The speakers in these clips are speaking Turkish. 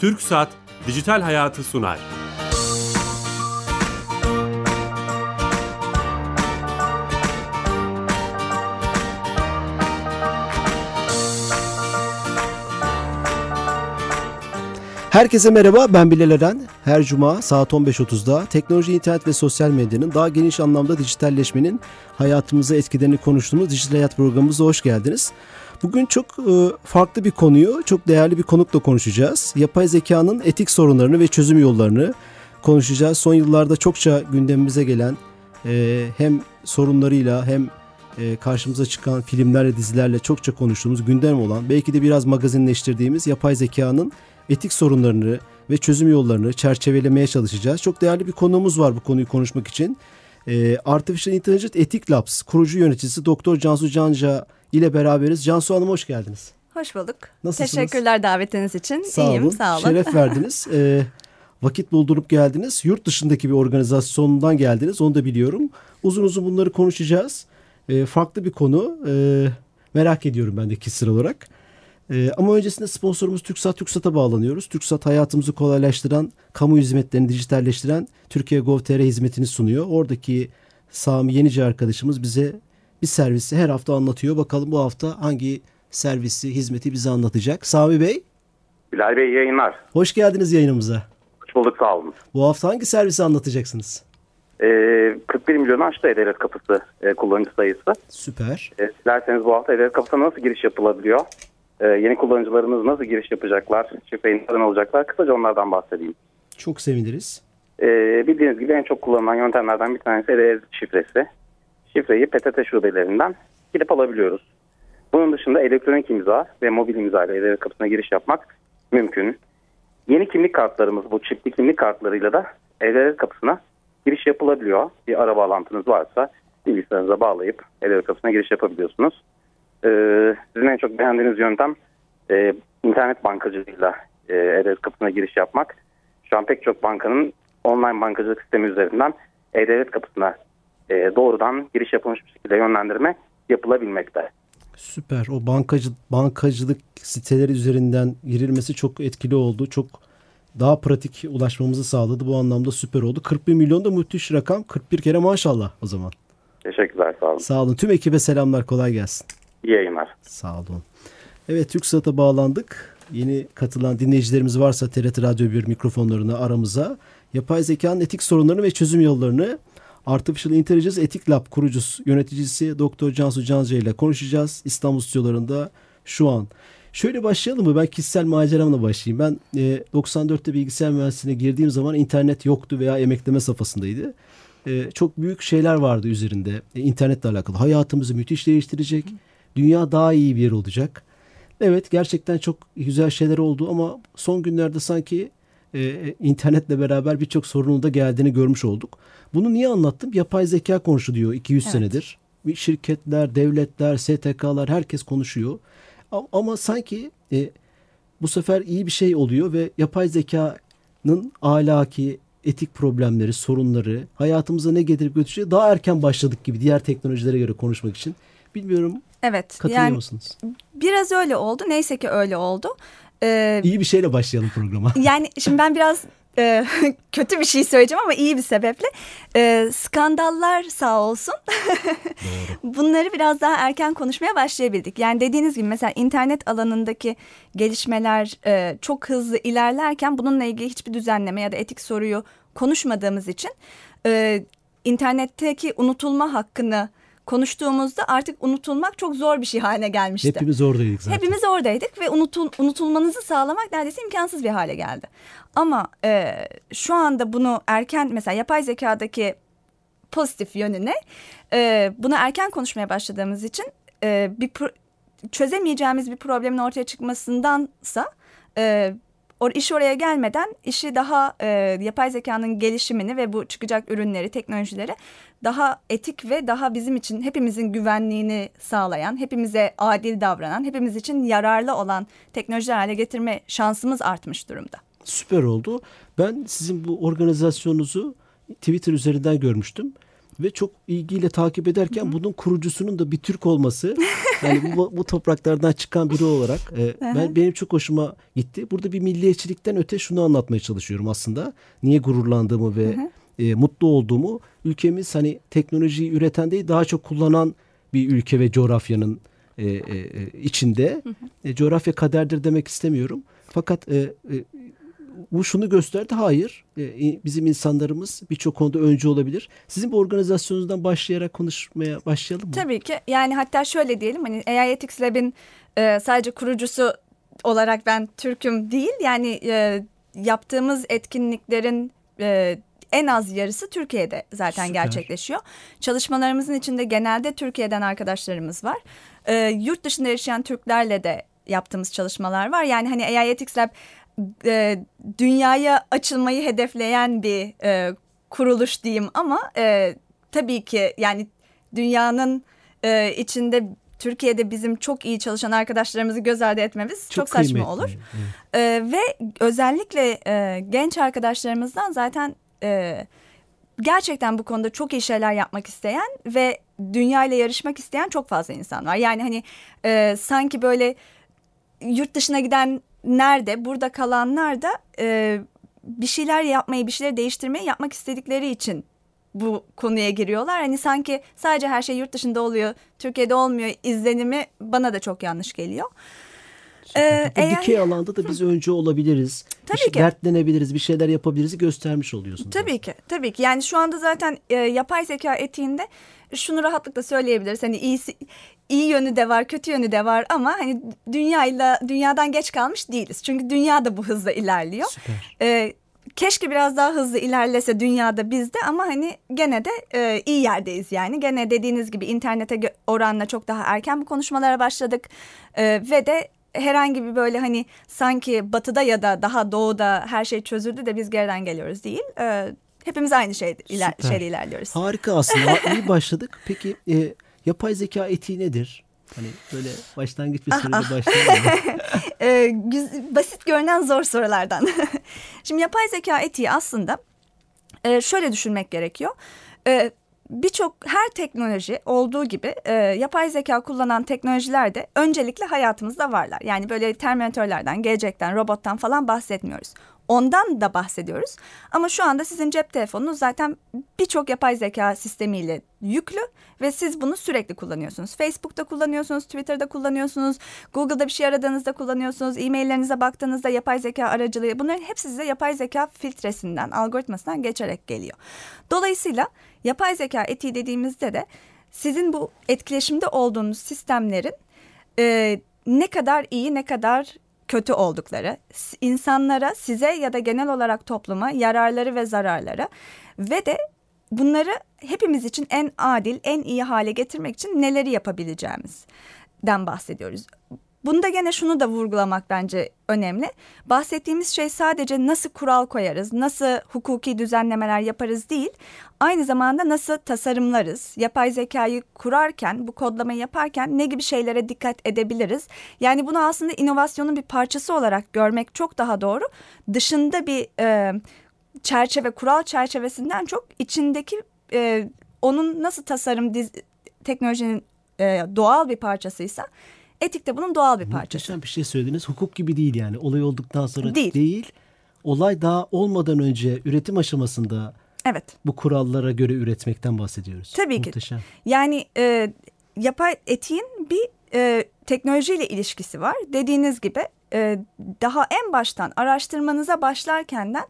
Türk Saat Dijital Hayatı sunar. Herkese merhaba ben Bilal Eren. Her cuma saat 15.30'da teknoloji, internet ve sosyal medyanın daha geniş anlamda dijitalleşmenin hayatımıza etkilerini konuştuğumuz Dijital Hayat programımıza hoş geldiniz. Bugün çok e, farklı bir konuyu, çok değerli bir konukla konuşacağız. Yapay zekanın etik sorunlarını ve çözüm yollarını konuşacağız. Son yıllarda çokça gündemimize gelen e, hem sorunlarıyla hem e, karşımıza çıkan filmlerle, dizilerle çokça konuştuğumuz gündem olan, belki de biraz magazinleştirdiğimiz yapay zekanın etik sorunlarını ve çözüm yollarını çerçevelemeye çalışacağız. Çok değerli bir konuğumuz var bu konuyu konuşmak için. Artificial Intelligence Ethic Labs kurucu yöneticisi Doktor Cansu Canca ile beraberiz. Cansu Hanım hoş geldiniz. Hoş bulduk. Nasılsınız? Teşekkürler davetiniz için. Sağ İyiyim, olun. sağ olun. Şeref verdiniz. Ee, vakit buldurup geldiniz. Yurt dışındaki bir organizasyondan geldiniz. Onu da biliyorum. Uzun uzun bunları konuşacağız. Ee, farklı bir konu. Ee, merak ediyorum ben de kişisel olarak. Ee, ama öncesinde sponsorumuz TürkSat. TürkSat'a bağlanıyoruz. TürkSat hayatımızı kolaylaştıran, kamu hizmetlerini dijitalleştiren Türkiye Gov.tr hizmetini sunuyor. Oradaki Sami Yenici arkadaşımız bize bir servisi her hafta anlatıyor. Bakalım bu hafta hangi servisi, hizmeti bize anlatacak. Sami Bey. Bilal Bey yayınlar. Hoş geldiniz yayınımıza. Hoş bulduk sağ olun. Bu hafta hangi servisi anlatacaksınız? Ee, 41 milyonu aştı E-Devlet Kapısı e, kullanıcı sayısı. Süper. E, dilerseniz bu hafta E-Devlet Kapısı'na nasıl giriş yapılabiliyor? E, yeni kullanıcılarımız nasıl giriş yapacaklar? Şifreyi nereden alacaklar? Kısaca onlardan bahsedeyim. Çok seviniriz. E, bildiğiniz gibi en çok kullanılan yöntemlerden bir tanesi E-Devlet şifresi şifreyi PTT şubelerinden gidip alabiliyoruz. Bunun dışında elektronik imza ve mobil imza ile devlet kapısına giriş yapmak mümkün. Yeni kimlik kartlarımız bu çipli kimlik kartlarıyla da devlet kapısına giriş yapılabiliyor. Bir ara bağlantınız varsa bilgisayarınıza bağlayıp devlet kapısına giriş yapabiliyorsunuz. Ee, sizin en çok beğendiğiniz yöntem e, internet bankacılığıyla e, devlet kapısına giriş yapmak. Şu an pek çok bankanın online bankacılık sistemi üzerinden e-devlet kapısına e, doğrudan giriş yapılmış bir şekilde yönlendirme yapılabilmekte. Süper. O bankacı bankacılık siteleri üzerinden girilmesi çok etkili oldu. Çok daha pratik ulaşmamızı sağladı. Bu anlamda süper oldu. 41 milyon da müthiş rakam. 41 kere maşallah o zaman. Teşekkürler sağ olun. Sağ olun. Tüm ekibe selamlar. Kolay gelsin. İyi yayınlar. Sağ olun. Evet TürkSat'a bağlandık. Yeni katılan dinleyicilerimiz varsa TRT Radyo 1 mikrofonlarını aramıza yapay zekanın etik sorunlarını ve çözüm yollarını Artificial Intelligence Etik Lab kurucusu, yöneticisi Doktor Cansu Canca ile konuşacağız. İstanbul stüdyolarında şu an. Şöyle başlayalım mı? Ben kişisel maceramla başlayayım. Ben e, 94'te bilgisayar mühendisliğine girdiğim zaman internet yoktu veya emekleme safhasındaydı. E, çok büyük şeyler vardı üzerinde. E, internetle alakalı. Hayatımızı müthiş değiştirecek. Dünya daha iyi bir yer olacak. Evet gerçekten çok güzel şeyler oldu ama son günlerde sanki e, internetle beraber birçok sorunun da geldiğini görmüş olduk. Bunu niye anlattım? Yapay zeka konuşuluyor 200 evet. senedir. Şirketler, devletler, STK'lar herkes konuşuyor. Ama sanki e, bu sefer iyi bir şey oluyor ve yapay zekanın ahlaki, etik problemleri, sorunları, hayatımıza ne getirip götüreceği daha erken başladık gibi diğer teknolojilere göre konuşmak için. Bilmiyorum Evet. Katılıyor yani, musunuz? Biraz öyle oldu. Neyse ki öyle oldu. Ee, iyi bir şeyle başlayalım programa. Yani şimdi ben biraz e, kötü bir şey söyleyeceğim ama iyi bir sebeple. E, skandallar sağ olsun. Bunları biraz daha erken konuşmaya başlayabildik. Yani dediğiniz gibi mesela internet alanındaki gelişmeler e, çok hızlı ilerlerken bununla ilgili hiçbir düzenleme ya da etik soruyu konuşmadığımız için e, internetteki unutulma hakkını konuştuğumuzda artık unutulmak çok zor bir şey haline gelmişti. Hepimiz oradaydık zaten. Hepimiz oradaydık ve unutul, unutulmanızı sağlamak neredeyse imkansız bir hale geldi. Ama e, şu anda bunu erken mesela yapay zekadaki pozitif yönüne e, bunu erken konuşmaya başladığımız için e, bir çözemeyeceğimiz bir problemin ortaya çıkmasındansa e, or iş oraya gelmeden işi daha e, yapay zekanın gelişimini ve bu çıkacak ürünleri, teknolojileri daha etik ve daha bizim için hepimizin güvenliğini sağlayan, hepimize adil davranan, hepimiz için yararlı olan teknolojiler hale getirme şansımız artmış durumda. Süper oldu. Ben sizin bu organizasyonunuzu Twitter üzerinden görmüştüm. ve çok ilgiyle takip ederken bunun kurucusunun da bir Türk olması yani bu, bu topraklardan çıkan biri olarak e, ben benim çok hoşuma gitti. Burada bir milliyetçilikten öte şunu anlatmaya çalışıyorum aslında. Niye gururlandığımı ve e, mutlu olduğumu ülkemiz hani teknolojiyi üreten değil daha çok kullanan bir ülke ve coğrafyanın e, e, e, içinde. E, coğrafya kaderdir demek istemiyorum. Fakat e, e, bu şunu gösterdi. Hayır. E, bizim insanlarımız birçok konuda öncü olabilir. Sizin bu organizasyonunuzdan başlayarak konuşmaya başlayalım mı? Tabii ki. Yani hatta şöyle diyelim hani AI Ethics Lab'in e, sadece kurucusu olarak ben Türk'üm değil. Yani e, yaptığımız etkinliklerin e, en az yarısı Türkiye'de zaten Süper. gerçekleşiyor. Çalışmalarımızın içinde genelde Türkiye'den arkadaşlarımız var. E, yurt dışında yaşayan Türklerle de yaptığımız çalışmalar var. Yani hani AI Ethics Lab e, dünyaya açılmayı hedefleyen bir e, kuruluş diyeyim ama e, tabii ki yani dünyanın e, içinde Türkiye'de bizim çok iyi çalışan arkadaşlarımızı göz ardı etmemiz çok, saçma kıymetli. olur. Evet. E, ve özellikle e, genç arkadaşlarımızdan zaten e, gerçekten bu konuda çok iyi şeyler yapmak isteyen ve dünya ile yarışmak isteyen çok fazla insan var. Yani hani e, sanki böyle yurt dışına giden nerede burada kalanlar da e, bir şeyler yapmayı bir şeyler değiştirmeyi yapmak istedikleri için bu konuya giriyorlar. Hani sanki sadece her şey yurt dışında oluyor Türkiye'de olmuyor izlenimi bana da çok yanlış geliyor. Ee, bu eğer- dikey alanda da biz öncü olabiliriz. Tabii bir şey, ki. Dertlenebiliriz, bir şeyler yapabiliriz göstermiş oluyorsunuz. Tabii ki, tabii ki. Yani şu anda zaten e, yapay zeka etiğinde şunu rahatlıkla söyleyebiliriz. Hani iyisi, iyi yönü de var, kötü yönü de var ama hani dünyayla dünyadan geç kalmış değiliz. Çünkü dünya da bu hızla ilerliyor. Süper. E, keşke biraz daha hızlı ilerlese dünyada bizde ama hani gene de e, iyi yerdeyiz yani. Gene dediğiniz gibi internete oranla çok daha erken bu konuşmalara başladık E, ve de herhangi bir böyle hani sanki batıda ya da daha doğuda her şey çözüldü de biz geriden geliyoruz değil. E, hepimiz aynı şey, iler, Süper. şeyde ilerliyoruz. Harika aslında. İyi başladık. Peki e, yapay zeka etiği nedir? Hani böyle başlangıç bir soruda başlayalım. e, güz- basit görünen zor sorulardan. Şimdi yapay zeka etiği aslında e, şöyle düşünmek gerekiyor. E, Birçok her teknoloji olduğu gibi e, yapay zeka kullanan teknolojiler de öncelikle hayatımızda varlar. Yani böyle terminatörlerden, gelecekten, robottan falan bahsetmiyoruz. Ondan da bahsediyoruz. Ama şu anda sizin cep telefonunuz zaten birçok yapay zeka sistemiyle yüklü ve siz bunu sürekli kullanıyorsunuz. Facebook'ta kullanıyorsunuz, Twitter'da kullanıyorsunuz, Google'da bir şey aradığınızda kullanıyorsunuz, e-maillerinize baktığınızda yapay zeka aracılığı. Bunların hepsi size yapay zeka filtresinden, algoritmasından geçerek geliyor. Dolayısıyla yapay zeka etiği dediğimizde de sizin bu etkileşimde olduğunuz sistemlerin e, ne kadar iyi ne kadar kötü oldukları, insanlara, size ya da genel olarak topluma yararları ve zararları ve de bunları hepimiz için en adil, en iyi hale getirmek için neleri yapabileceğimizden bahsediyoruz. Bunda gene şunu da vurgulamak bence önemli. Bahsettiğimiz şey sadece nasıl kural koyarız, nasıl hukuki düzenlemeler yaparız değil. Aynı zamanda nasıl tasarımlarız, yapay zekayı kurarken, bu kodlamayı yaparken ne gibi şeylere dikkat edebiliriz? Yani bunu aslında inovasyonun bir parçası olarak görmek çok daha doğru. Dışında bir e, çerçeve, kural çerçevesinden çok içindeki e, onun nasıl tasarım, diz, teknolojinin e, doğal bir parçasıysa etik de bunun doğal bir parçası. Muhteşem bir şey söylediniz. Hukuk gibi değil yani. Olay olduktan sonra Değil. değil. Olay daha olmadan önce üretim aşamasında Evet. bu kurallara göre üretmekten bahsediyoruz. Tabii ki. Muhteşem. Yani e, yapay etiğin bir e, teknolojiyle ilişkisi var. Dediğiniz gibi e, daha en baştan araştırmanıza başlarkenden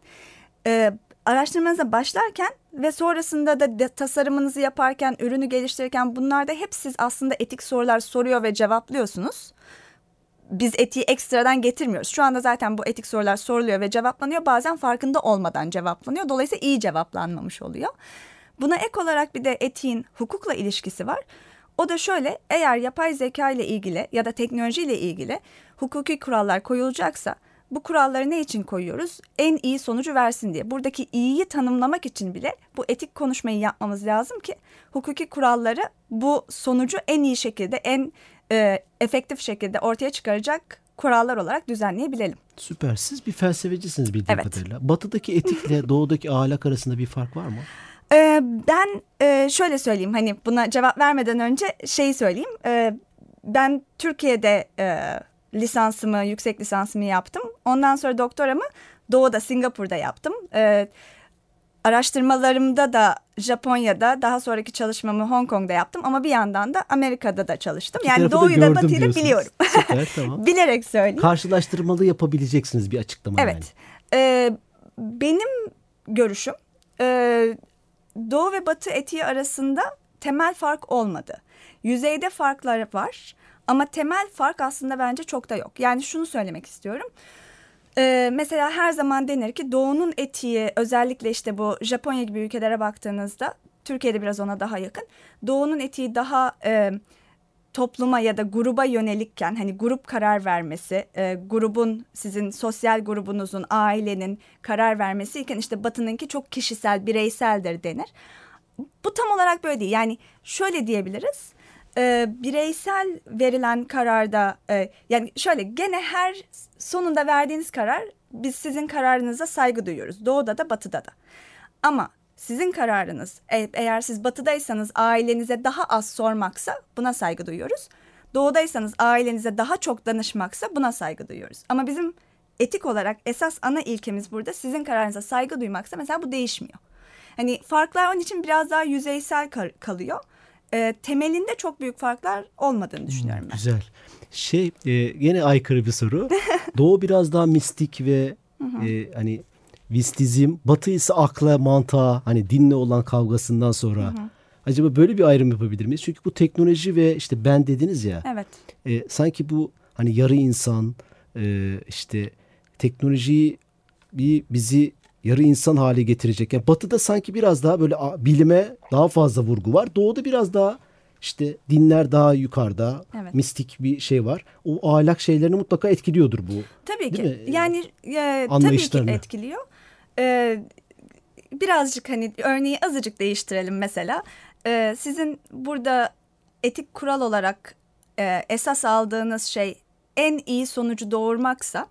e, araştırmanıza başlarken ve sonrasında da tasarımınızı yaparken, ürünü geliştirirken bunlarda hep siz aslında etik sorular soruyor ve cevaplıyorsunuz. Biz etiği ekstradan getirmiyoruz. Şu anda zaten bu etik sorular soruluyor ve cevaplanıyor. Bazen farkında olmadan cevaplanıyor. Dolayısıyla iyi cevaplanmamış oluyor. Buna ek olarak bir de etiğin hukukla ilişkisi var. O da şöyle eğer yapay zeka ile ilgili ya da teknoloji ile ilgili hukuki kurallar koyulacaksa bu kuralları ne için koyuyoruz? En iyi sonucu versin diye. Buradaki iyiyi tanımlamak için bile bu etik konuşmayı yapmamız lazım ki hukuki kuralları bu sonucu en iyi şekilde, en e, efektif şekilde ortaya çıkaracak kurallar olarak düzenleyebilelim. Süper. Siz bir felsefecisiniz bildiğim Evet. kadarıyla. Batıdaki etikle doğudaki ahlak arasında bir fark var mı? Ee, ben e, şöyle söyleyeyim hani buna cevap vermeden önce şeyi söyleyeyim. Ee, ben Türkiye'de e, lisansımı, yüksek lisansımı yaptım. Ondan sonra doktoramı Doğu'da, Singapur'da yaptım. Ee, araştırmalarımda da Japonya'da, daha sonraki çalışmamı Hong Kong'da yaptım. Ama bir yandan da Amerika'da da çalıştım. İki yani Doğu'yu da Batı'yı da biliyorum. Süper tamam. Bilerek söyleyeyim. Karşılaştırmalı yapabileceksiniz bir açıklama yani. Evet. Ee, benim görüşüm e, Doğu ve Batı etiği arasında temel fark olmadı. Yüzeyde farklar var ama temel fark aslında bence çok da yok. Yani şunu söylemek istiyorum. Ee, mesela her zaman denir ki Doğu'nun etiği özellikle işte bu Japonya gibi ülkelere baktığınızda Türkiye'de biraz ona daha yakın. Doğu'nun etiği daha e, topluma ya da gruba yönelikken hani grup karar vermesi, e, grubun sizin sosyal grubunuzun, ailenin karar vermesi iken işte Batı'nınki çok kişisel, bireyseldir denir. Bu tam olarak böyle değil. Yani şöyle diyebiliriz. E, bireysel verilen kararda e, yani şöyle gene her sonunda verdiğiniz karar biz sizin kararınıza saygı duyuyoruz. Doğuda da batıda da. Ama sizin kararınız e- eğer siz batıdaysanız ailenize daha az sormaksa buna saygı duyuyoruz. Doğudaysanız ailenize daha çok danışmaksa buna saygı duyuyoruz. Ama bizim etik olarak esas ana ilkemiz burada sizin kararınıza saygı duymaksa mesela bu değişmiyor. Hani farklar onun için biraz daha yüzeysel kal- kalıyor. E, temelinde çok büyük farklar olmadığını düşünüyorum ben. Güzel. Şey e, yine aykırı bir soru. Doğu biraz daha mistik ve e, hani vistizm, batı ise akla, mantığa, hani dinle olan kavgasından sonra. Acaba böyle bir ayrım yapabilir miyiz? Çünkü bu teknoloji ve işte ben dediniz ya. Evet. e, sanki bu hani yarı insan e, işte teknolojiyi bir bizi yarı insan hale getirecek. Yani batıda sanki biraz daha böyle bilime daha fazla vurgu var. Doğuda biraz daha işte dinler daha yukarıda. Evet. Mistik bir şey var. O ahlak şeylerini mutlaka etkiliyordur bu. Tabii ki. Yani e, tabii ki etkiliyor. Ee, birazcık hani örneği azıcık değiştirelim mesela. Ee, sizin burada etik kural olarak e, esas aldığınız şey en iyi sonucu doğurmaksa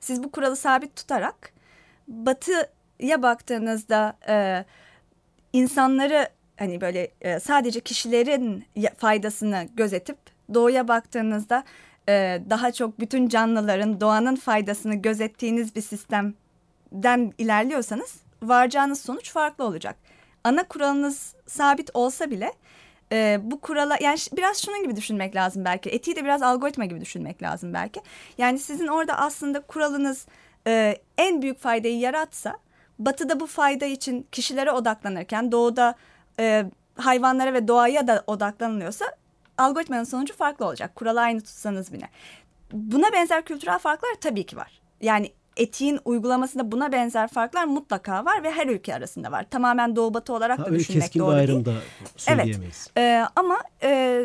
siz bu kuralı sabit tutarak batıya baktığınızda e, insanları hani böyle e, sadece kişilerin faydasını gözetip doğuya baktığınızda e, daha çok bütün canlıların doğanın faydasını gözettiğiniz bir sistemden ilerliyorsanız varacağınız sonuç farklı olacak. Ana kuralınız sabit olsa bile e, bu kurala yani biraz şunun gibi düşünmek lazım belki. Etiği de biraz algoritma gibi düşünmek lazım belki. Yani sizin orada aslında kuralınız e, en büyük faydayı yaratsa batıda bu fayda için kişilere odaklanırken doğuda e, hayvanlara ve doğaya da odaklanılıyorsa algoritmanın sonucu farklı olacak. Kuralı aynı tutsanız bile. Buna benzer kültürel farklar tabii ki var. Yani etiğin uygulamasında buna benzer farklar mutlaka var ve her ülke arasında var. Tamamen doğu batı olarak Ha, da öyle düşünmek keskin bir doğru değil. ayrım da söyleyemeyiz. Ee, ama e,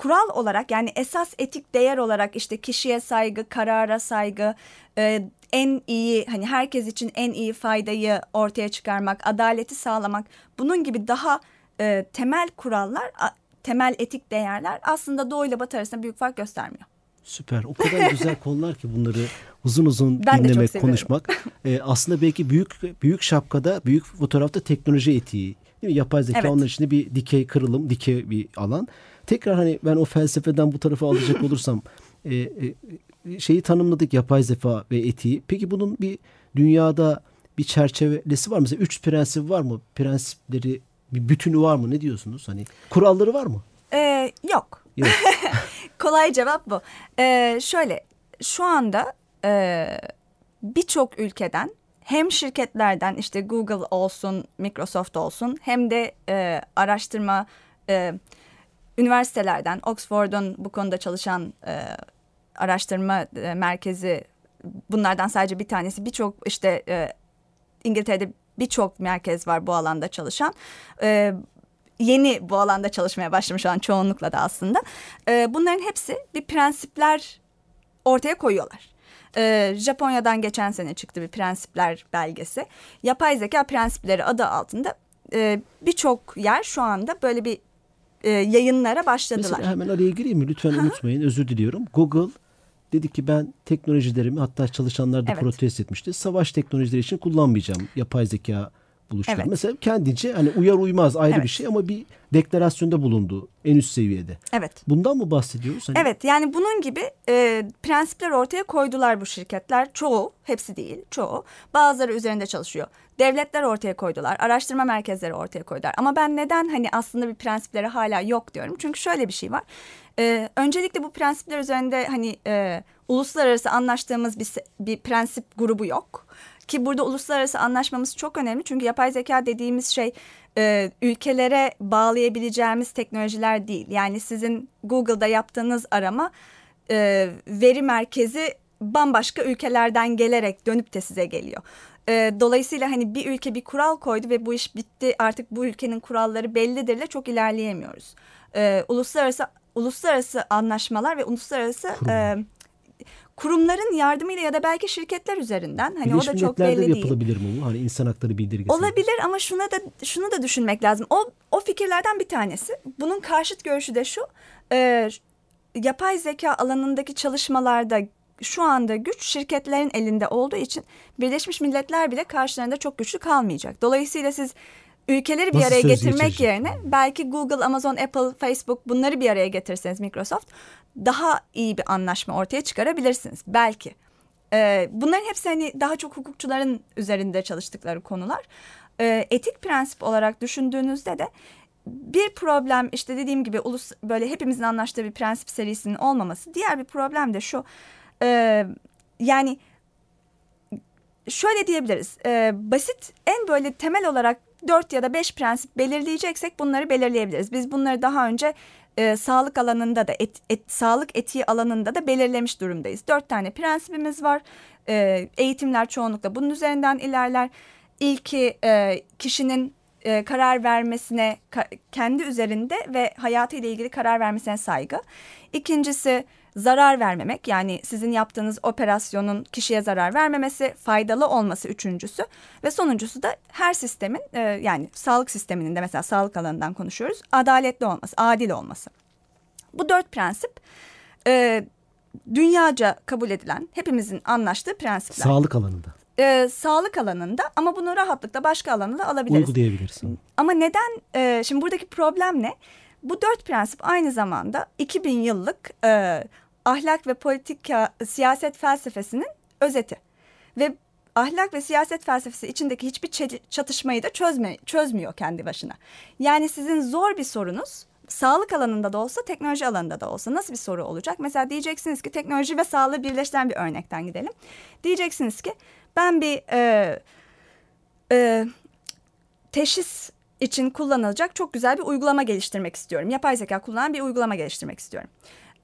kural olarak yani esas etik değer olarak işte kişiye saygı, karara saygı, e, en iyi hani herkes için en iyi faydayı ortaya çıkarmak, adaleti sağlamak bunun gibi daha e, temel kurallar, a- temel etik değerler aslında Doğu ile Batı arasında büyük fark göstermiyor. Süper. O kadar güzel konular ki bunları uzun uzun Ben dinlemek, konuşmak. Ee, aslında belki büyük büyük şapkada, büyük fotoğrafta teknoloji etiği. Değil mi? Yapay zeka Evet. onun içinde bir dikey kırılım, dikey bir alan. Tekrar hani ben o felsefeden bu tarafa alacak olursam e, e, şeyi tanımladık yapay zeka ve etiği. Peki bunun bir dünyada bir çerçevelesi var mı? Mesela üç prensip var mı? Prensipleri bir bütünü var mı? Ne diyorsunuz? Hani kuralları var mı? Ee, yok. Yok. Kolay cevap bu. Ee, şöyle şu anda e, birçok ülkeden hem şirketlerden işte Google olsun, Microsoft olsun hem de e, araştırma e, üniversitelerden Oxford'un bu konuda çalışan e, araştırma e, merkezi bunlardan sadece bir tanesi birçok işte e, İngiltere'de birçok merkez var bu alanda çalışan. E, yeni bu alanda çalışmaya başlamış olan çoğunlukla da aslında. E, bunların hepsi bir prensipler ortaya koyuyorlar. E, Japonya'dan geçen sene çıktı bir prensipler belgesi. Yapay zeka prensipleri adı altında e, birçok yer şu anda böyle bir e, yayınlara başladılar. Mesela hemen araya gireyim mi? Lütfen unutmayın. Özür diliyorum. Google dedi ki ben teknolojilerimi hatta çalışanlar da Evet. protest etmişti. Savaş teknolojileri için kullanmayacağım yapay zeka buluşturdu. Evet. Mesela kendince hani uyar uymaz ayrı Evet. bir şey ama bir deklarasyonda bulundu en üst seviyede. Evet. Bundan mı bahsediyoruz? Hani Evet yani bunun gibi e, prensipler ortaya koydular bu şirketler. Çoğu, hepsi değil, çoğu. Bazıları üzerinde çalışıyor. Devletler ortaya koydular, araştırma merkezleri ortaya koydular. Ama ben neden hani aslında bir prensipleri hala yok diyorum. Çünkü şöyle bir şey var. E, öncelikle bu prensipler üzerinde hani e, uluslararası anlaştığımız bir, bir prensip grubu yok. Ki burada uluslararası anlaşmamız çok önemli. Çünkü yapay zeka dediğimiz şey e, ülkelere bağlayabileceğimiz teknolojiler değil. Yani sizin Google'da yaptığınız arama e, veri merkezi bambaşka ülkelerden gelerek dönüp de size geliyor. E, dolayısıyla hani bir ülke bir kural koydu ve bu iş bitti artık bu ülkenin kuralları bellidirle çok ilerleyemiyoruz. E, uluslararası uluslararası anlaşmalar ve uluslararası e, kurumların yardımıyla ya da belki şirketler üzerinden hani o da Birleşmiş çok belli de değil. yapılabilir mi bu? Hani insan hakları bildirgesi. Olabilir ama şuna da şunu da düşünmek lazım. O o fikirlerden bir tanesi. Bunun karşıt görüşü de şu. e, yapay zeka alanındaki çalışmalarda şu anda güç şirketlerin elinde olduğu için Birleşmiş Milletler bile karşılarında çok güçlü kalmayacak. Dolayısıyla siz ülkeleri bir Nasıl araya getirmek geçirecek? yerine belki Google, Amazon, Apple, Facebook bunları bir araya getirirseniz Microsoft daha iyi bir anlaşma ortaya çıkarabilirsiniz. Belki. Ee, bunların hepsi hani daha çok hukukçuların üzerinde çalıştıkları konular. Ee, etik prensip olarak düşündüğünüzde de bir problem işte dediğim gibi ulus böyle hepimizin anlaştığı bir prensip serisinin olmaması. Diğer bir problem de şu. e, yani şöyle diyebiliriz. e, basit en böyle temel olarak dört ya da beş prensip belirleyeceksek bunları belirleyebiliriz. Biz bunları daha önce e, sağlık alanında da et, et- sağlık etiği alanında da belirlemiş durumdayız. Dört tane prensibimiz var. E, eğitimler çoğunlukla bunun üzerinden ilerler. İlki e, kişinin e, karar vermesine ka- kendi üzerinde ve hayatıyla ilgili karar vermesine saygı. İkincisi zarar vermemek yani sizin yaptığınız operasyonun kişiye zarar vermemesi, faydalı olması üçüncüsü ve sonuncusu da her sistemin e, yani sağlık sisteminin de mesela sağlık alanından konuşuyoruz adaletli olması, adil olması. Bu dört prensip e, dünyaca kabul edilen hepimizin anlaştığı prensipler. Sağlık alanında E, sağlık alanında ama bunu rahatlıkla başka alanda da alabiliriz. uygulayabilirsin. Ama neden e, şimdi buradaki problem ne? Bu dört prensip aynı zamanda 2000 yıllık e, ahlak ve politika siyaset felsefesinin özeti. Ve ahlak ve siyaset felsefesi içindeki hiçbir çatışmayı da çözme, çözmüyor kendi başına. Yani sizin zor bir sorunuz sağlık alanında da olsa teknoloji alanında da olsa nasıl bir soru olacak? Mesela diyeceksiniz ki teknoloji ve sağlığı birleştiren bir örnekten gidelim. Diyeceksiniz ki ben bir e, e, teşhis için kullanılacak çok güzel bir uygulama geliştirmek istiyorum. Yapay zeka kullanan bir uygulama geliştirmek istiyorum.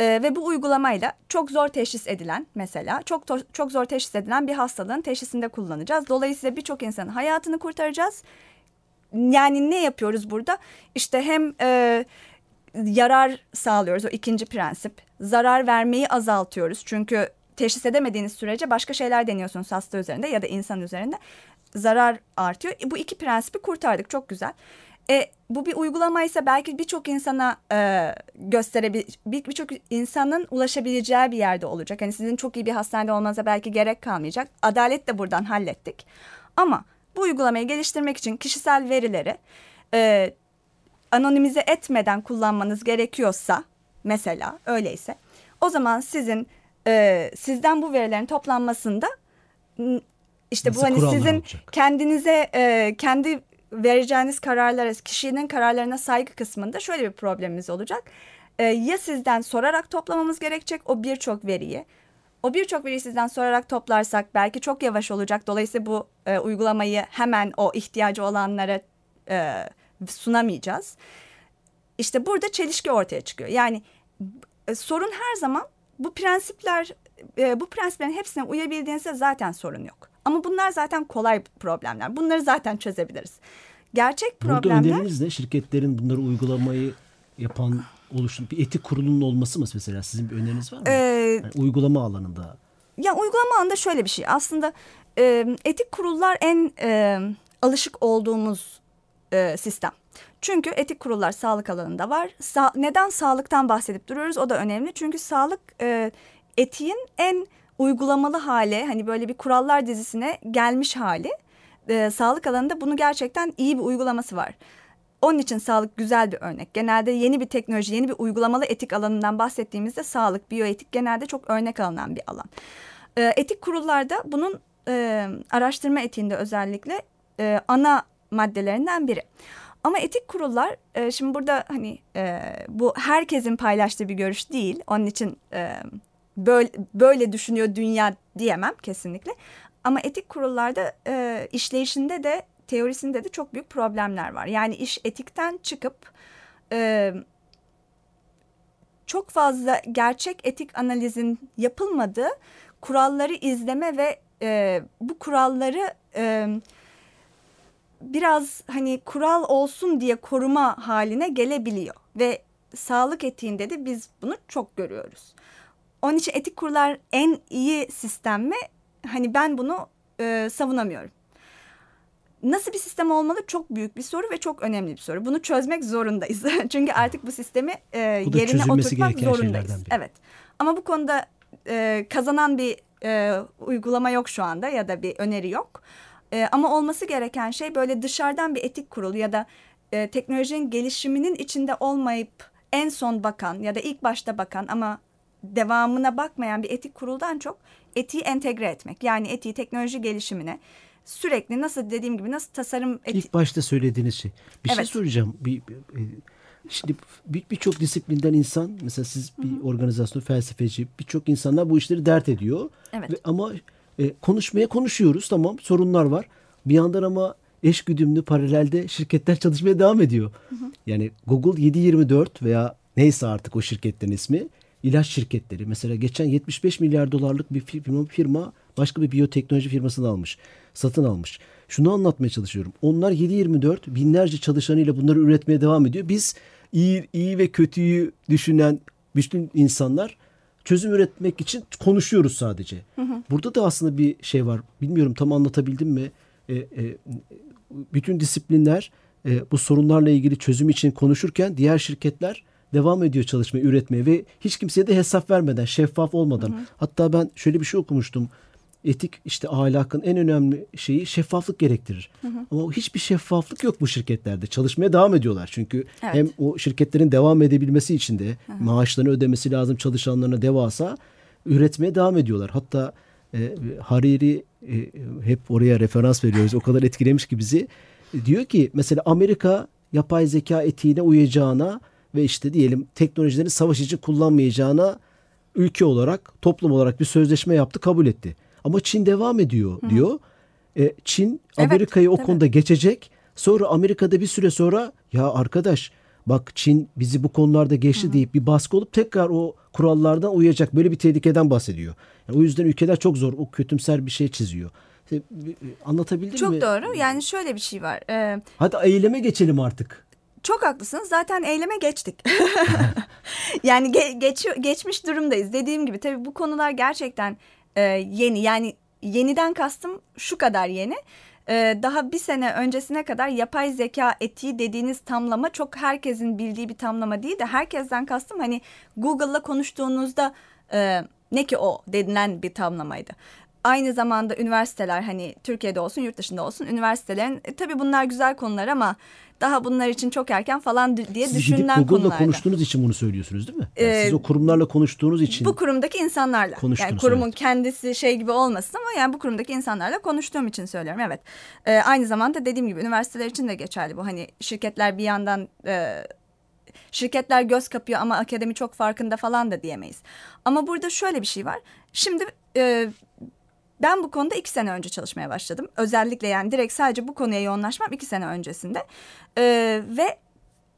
Ee, ve bu uygulamayla çok zor teşhis edilen mesela çok çok zor teşhis edilen bir hastalığın teşhisinde kullanacağız. Dolayısıyla birçok insanın hayatını kurtaracağız. Yani ne yapıyoruz burada? İşte hem e, yarar sağlıyoruz o ikinci prensip. Zarar vermeyi azaltıyoruz. Çünkü teşhis edemediğiniz sürece başka şeyler deniyorsunuz hasta üzerinde ya da insan üzerinde. Zarar artıyor. E, bu iki prensibi kurtardık çok güzel. E, bu bir uygulama ise belki birçok insana e, gösterebil bir- birçok insanın ulaşabileceği bir yerde olacak. Hani sizin çok iyi bir hastanede olmanıza belki gerek kalmayacak. Adalet de buradan hallettik. Ama bu uygulamayı geliştirmek için kişisel verileri e, anonimize etmeden kullanmanız gerekiyorsa mesela öyleyse o zaman sizin e, sizden bu verilerin toplanmasında işte Nasıl bu hani sizin olacak? kendinize e, kendi vereceğiniz kararlara kişinin kararlarına saygı kısmında şöyle bir problemimiz olacak. E, ya sizden sorarak toplamamız gerekecek o birçok veriyi. O birçok veriyi sizden sorarak toplarsak belki çok yavaş olacak. Dolayısıyla bu e, uygulamayı hemen o ihtiyacı olanlara e, sunamayacağız. İşte burada çelişki ortaya çıkıyor. Yani e, sorun her zaman bu prensipler e, bu prensiplerin hepsine uyabildiğinizde zaten sorun yok. Ama bunlar zaten kolay problemler. Bunları zaten çözebiliriz. Gerçek Burada problemler öneriniz de şirketlerin bunları uygulamayı yapan oluşum bir etik kurulunun olması mı mesela sizin bir öneriniz var mı? e, Yani uygulama alanında. Ya uygulama alanında şöyle bir şey. Aslında e, etik kurullar en e, alışık olduğumuz e, sistem. Çünkü etik kurullar sağlık alanında var. Sa- neden sağlıktan bahsedip duruyoruz? O da önemli. Çünkü sağlık e, etiğin en uygulamalı hali, hani böyle bir kurallar dizisine gelmiş hali. e, sağlık alanında bunu gerçekten iyi bir uygulaması var. Onun için sağlık güzel bir örnek. Genelde yeni bir teknoloji, yeni bir uygulamalı etik alanından bahsettiğimizde sağlık, biyoetik genelde çok örnek alınan bir alan. E, etik kurullarda bunun e, araştırma etiğinde özellikle e, ana maddelerinden biri. Ama etik kurullar e, şimdi burada hani e, bu herkesin paylaştığı bir görüş değil. Onun için e, böyle, böyle düşünüyor dünya diyemem kesinlikle. Ama etik kurullarda e, işleyişinde de teorisinde de çok büyük problemler var. Yani iş etikten çıkıp e, çok fazla gerçek etik analizin yapılmadığı kuralları izleme ve e, bu kuralları e, biraz hani kural olsun diye koruma haline gelebiliyor ve sağlık etiğinde de biz bunu çok görüyoruz. Onun için etik kurullar en iyi sistem mi? Hani ben bunu e, savunamıyorum. Nasıl bir sistem olmalı çok büyük bir soru ve çok önemli bir soru. Bunu çözmek zorundayız. Çünkü artık bu sistemi e, bu yerine oturtmak zorundayız. Evet. Ama bu konuda e, kazanan bir e, uygulama yok şu anda ya da bir öneri yok. E, ama olması gereken şey böyle dışarıdan bir etik kurulu ya da e, teknolojinin gelişiminin içinde olmayıp en son bakan ya da ilk başta bakan ama devamına bakmayan bir etik kuruldan çok etiği entegre etmek. Yani etiği teknoloji gelişimine sürekli nasıl dediğim gibi nasıl tasarım eti İlk başta söylediğiniz şey. Bir şey Evet. soracağım. Bir, bir- şimdi bir- birçok disiplinden insan mesela siz bir organizasyon felsefeci birçok insanlar bu işleri dert ediyor. Evet. Ve, ama e, konuşmaya konuşuyoruz tamam sorunlar var. Bir yandan ama eş güdümlü paralelde şirketler çalışmaya devam ediyor. Yani Google 724 veya neyse artık o şirketlerin ismi ilaç şirketleri. Mesela geçen 75 milyar dolarlık bir firma, firma başka bir biyoteknoloji firmasını almış. Satın almış. Şunu anlatmaya çalışıyorum. Onlar 7-24 binlerce çalışanıyla bunları üretmeye devam ediyor. Biz iyi, iyi ve kötüyü düşünen bütün insanlar çözüm üretmek için konuşuyoruz sadece. Burada da aslında bir şey var. Bilmiyorum tam anlatabildim mi? E, e, bütün disiplinler e, bu sorunlarla ilgili çözüm için konuşurken diğer şirketler devam ediyor çalışmaya, üretmeye ve hiç kimseye de hesap vermeden, şeffaf olmadan. Hatta ben şöyle bir şey okumuştum. Etik işte ahlakın en önemli şeyi şeffaflık gerektirir. Ama hiçbir şeffaflık yok bu şirketlerde. Çalışmaya devam ediyorlar. Çünkü Evet. hem o şirketlerin devam edebilmesi için de maaşlarını ödemesi lazım çalışanlarına devasa üretmeye devam ediyorlar. Hatta e, Hariri e, hep oraya referans veriyoruz. O kadar etkilemiş ki bizi. E, diyor ki mesela Amerika yapay zeka etiğine uyacağına ve işte diyelim teknolojilerini savaş için kullanmayacağına ülke olarak, toplum olarak bir sözleşme yaptı, kabul etti. Ama Çin devam ediyor diyor. E, Çin Evet, Amerika'yı o konuda geçecek. Sonra Amerika'da bir süre sonra ya arkadaş bak Çin bizi bu konularda geçti deyip bir baskı olup tekrar o kurallardan uyacak. Böyle bir tehlikeden bahsediyor. Yani o yüzden ülkeler çok zor. O kötümser bir şey çiziyor. Anlatabildim çok mi? doğru. Yani şöyle bir şey var. Ee, Hadi eyleme geçelim artık. Çok haklısınız. Zaten eyleme geçtik. yani ge- geçiyor, geçmiş durumdayız. Dediğim gibi tabii bu konular gerçekten e, yeni. Yani yeniden kastım şu kadar yeni. E, daha bir sene öncesine kadar yapay zeka etiği dediğiniz tamlama çok herkesin bildiği bir tamlama değil de herkesten kastım hani Google'la konuştuğunuzda e, ne ki o denilen bir tamlamaydı. Aynı zamanda üniversiteler hani Türkiye'de olsun yurt dışında olsun üniversitelerin e, tabii bunlar güzel konular ama daha bunlar için çok erken falan diye Siz gidip düşünülen Google'la konularda. konuştuğunuz için bunu söylüyorsunuz değil mi? Yani Ee, siz o kurumlarla konuştuğunuz için. Bu kurumdaki insanlarla. Konuştunuz, Yani kurumun evet. kendisi şey gibi olmasın ama yani bu kurumdaki insanlarla konuştuğum için söylüyorum. Evet. Ee, aynı zamanda dediğim gibi üniversiteler için de geçerli bu. Hani şirketler bir yandan e, şirketler göz kapıyor ama akademi çok farkında falan da diyemeyiz. Ama burada şöyle bir şey var. Şimdi e, ben bu konuda iki sene önce çalışmaya başladım. Özellikle yani direkt sadece bu konuya yoğunlaşmam iki sene öncesinde. Ee, ve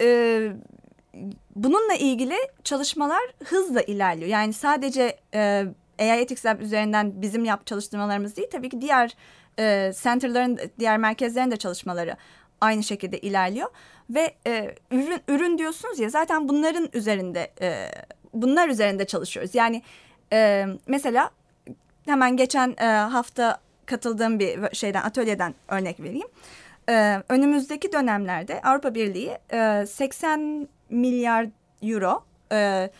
e, bununla ilgili çalışmalar hızla ilerliyor. Yani sadece e, AI Ethics Lab üzerinden bizim yap çalıştırmalarımız değil tabii ki diğer e, centerların, diğer merkezlerin de çalışmaları aynı şekilde ilerliyor. Ve e, ürün, ürün diyorsunuz ya zaten bunların üzerinde e, bunlar üzerinde çalışıyoruz. Yani e, mesela hemen geçen e, hafta katıldığım bir şeyden atölyeden örnek vereyim. E, önümüzdeki dönemlerde Avrupa Birliği e, 80 milyar euro e,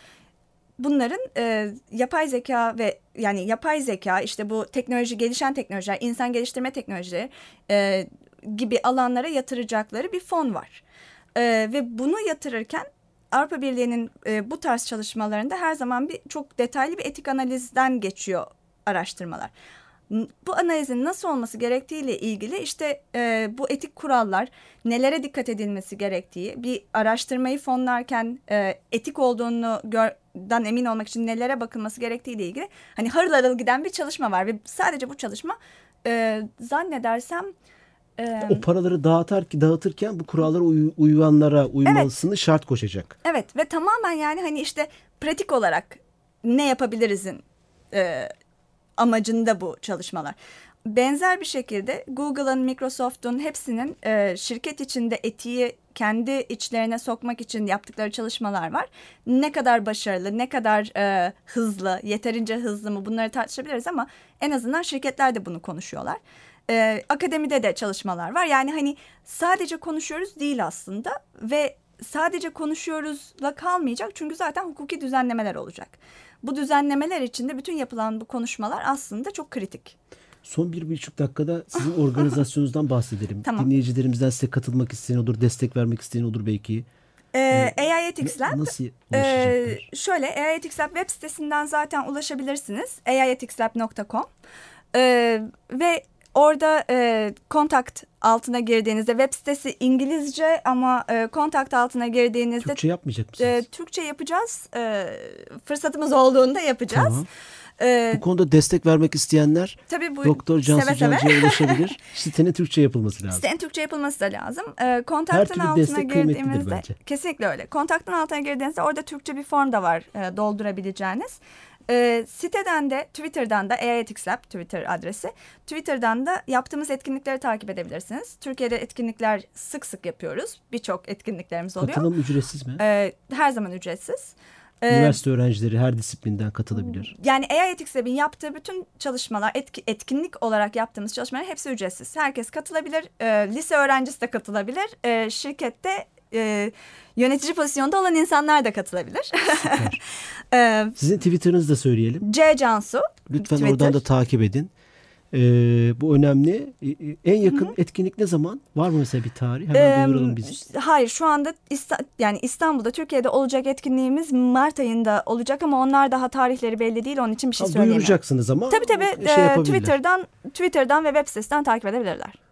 bunların e, yapay zeka ve yani yapay zeka işte bu teknoloji gelişen teknolojiler, insan geliştirme teknolojileri e, gibi alanlara yatıracakları bir fon var. E, ve bunu yatırırken Avrupa Birliği'nin e, bu tarz çalışmalarında her zaman bir çok detaylı bir etik analizden geçiyor araştırmalar. Bu analizin nasıl olması gerektiğiyle ilgili işte e, bu etik kurallar nelere dikkat edilmesi gerektiği bir araştırmayı fonlarken e, etik olduğunu görden emin olmak için nelere bakılması gerektiğiyle ilgili hani harıl harıl giden bir çalışma var ve sadece bu çalışma e, zannedersem e, o paraları dağıtar ki dağıtırken bu kurallara uy, uyanlara uymalısını evet. şart koşacak. Evet ve tamamen yani hani işte pratik olarak ne yapabilirizin e, amacında bu çalışmalar. Benzer bir şekilde Google'ın, Microsoft'un hepsinin e, şirket içinde etiği kendi içlerine sokmak için yaptıkları çalışmalar var. Ne kadar başarılı, ne kadar e, hızlı, yeterince hızlı mı bunları tartışabiliriz ama en azından şirketler de bunu konuşuyorlar. E, akademide de çalışmalar var. Yani hani sadece konuşuyoruz değil aslında ve sadece konuşuyoruzla kalmayacak çünkü zaten hukuki düzenlemeler olacak. Bu düzenlemeler içinde bütün yapılan bu konuşmalar aslında çok kritik. Son bir buçuk dakikada sizin organizasyonunuzdan bahsedelim. tamam. Dinleyicilerimizden size katılmak isteyen olur, destek vermek isteyen olur belki. Ee, ee AI Ethics Lab. Nasıl Ee, şöyle AI Ethics Lab web sitesinden zaten ulaşabilirsiniz. aiethicsLab.com ee, ve Orada e, kontakt altına girdiğinizde web sitesi İngilizce ama e, kontakt altına girdiğinizde Türkçe yapmayacak mısınız? E, Türkçe yapacağız. E, fırsatımız olduğunda yapacağız. Tamam. Ee, bu konuda destek vermek isteyenler Tabii bu, Doktor Cansu Cancı'ya ulaşabilir. Sitenin Türkçe yapılması lazım. Sitenin Türkçe yapılması da lazım. Ee, kontaktın altına girdiğimizde bence. kesinlikle öyle. Kontaktın altına girdiğinizde orada Türkçe bir form da var e, doldurabileceğiniz. E, siteden de Twitter'dan da EAETICS Lab Twitter adresi. Twitter'dan da yaptığımız etkinlikleri takip edebilirsiniz. Türkiye'de etkinlikler sık sık yapıyoruz. Birçok etkinliklerimiz oluyor. Katılım ücretsiz mi? E, her zaman ücretsiz. Ee, Üniversite öğrencileri her disiplinden katılabilir. Yani AI Ethics Lab'in yaptığı bütün çalışmalar, etki, etkinlik olarak yaptığımız çalışmalar hepsi ücretsiz. Herkes katılabilir, e, lise öğrencisi de katılabilir. E, şirkette e, yönetici pozisyonda olan insanlar da katılabilir. ee, Sizin Twitter'ınızı da söyleyelim. C Cansu. Lütfen Twitter. oradan da takip edin. Ee, bu önemli. Ee, en yakın Hı-hı. etkinlik ne zaman? Var mı mesela bir tarih? Hemen ee, duyuralım biz. Hayır şu anda İsta- yani İstanbul'da Türkiye'de olacak etkinliğimiz Mart ayında olacak ama onlar daha tarihleri belli değil. Onun için bir şey ha, söyleyemem. Duyuracaksınız ama. Tabii tabii. Şey e, Twitter'dan Twitter'dan ve web sitesinden takip edebilirler.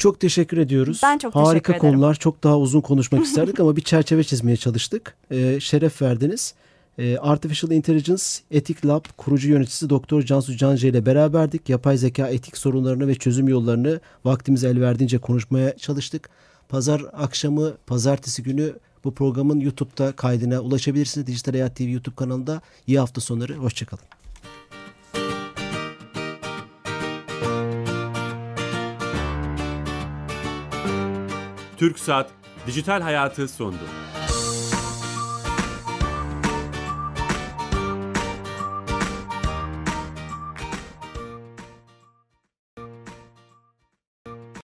Çok teşekkür ediyoruz. Ben çok Harika teşekkür ederim. konular. Çok daha uzun konuşmak isterdik ama bir çerçeve çizmeye çalıştık. Ee, şeref verdiniz. Ee, Artificial Intelligence Etik Lab kurucu yöneticisi Doktor Cansu Canca ile beraberdik. Yapay zeka etik sorunlarını ve çözüm yollarını vaktimiz el verdiğince konuşmaya çalıştık. Pazar akşamı, pazartesi günü bu programın YouTube'da kaydına ulaşabilirsiniz. Dijital Hayat TV YouTube kanalında. İyi hafta sonları. Hoşçakalın. Türk Saat Dijital Hayatı sondu.